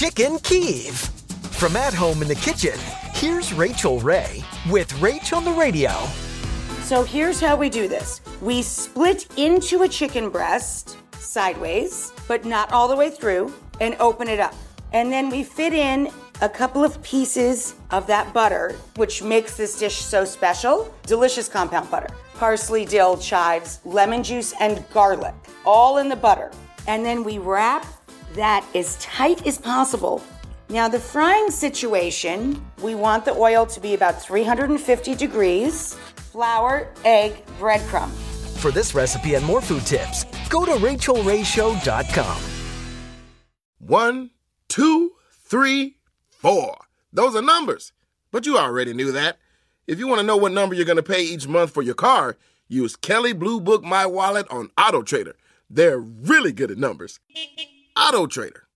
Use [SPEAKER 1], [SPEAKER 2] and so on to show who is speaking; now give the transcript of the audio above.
[SPEAKER 1] Chicken Kiev. From at home in the kitchen, here's Rachael Ray with Rach on the radio.
[SPEAKER 2] So here's how we do this we split into a chicken breast sideways, but not all the way through, and open it up. And then we fit in a couple of pieces of that butter, which makes this dish so special. Delicious compound butter. Parsley, dill, chives, lemon juice, and garlic, all in the butter. And then we wrap that as tight as possible. Now, the frying situation, we want the oil to be about 350 degrees, flour, egg, breadcrumb.
[SPEAKER 1] For this recipe and more food tips, go to rachaelrayshow.com.
[SPEAKER 3] One, two, three, four. Those are numbers. But you already knew that. If you want to know what number you're going to pay each month for your car, use Kelley Blue Book My Wallet on Auto Trader. They're really good at numbers. Auto Trader.